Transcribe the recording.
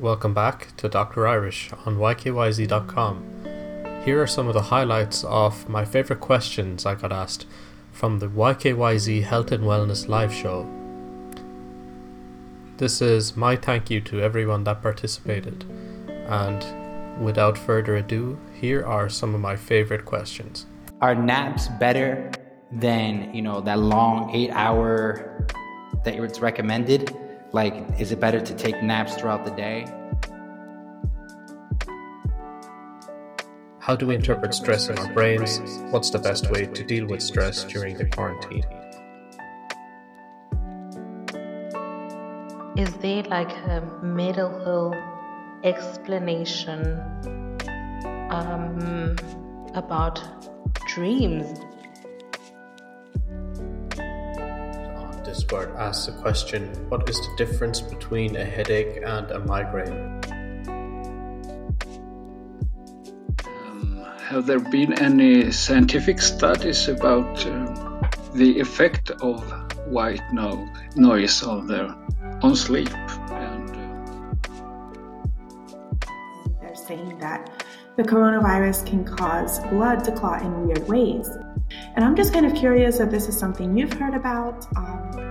Welcome back to Dr. Irish on ykyz.com. Here are some of the highlights of my favourite questions I got asked from the YKYZ Health and Wellness live show. This is my thank you to everyone that participated. And without further ado, here are some of my favorite questions. Are naps better than, you know, that long 8-hour that it's recommended? Like is it better to take naps throughout the day? How do we interpret stress in our brains? What's the best way to deal with stress during the quarantine? Is there like a medical explanation um, about dreams? This word asks a question What is the difference between a headache and a migraine? Have there been any scientific studies about uh, the effect of white no- noise on their on sleep? And uh... they're saying that the coronavirus can cause blood to clot in weird ways. And I'm just kind of curious if this is something you've heard about. Um,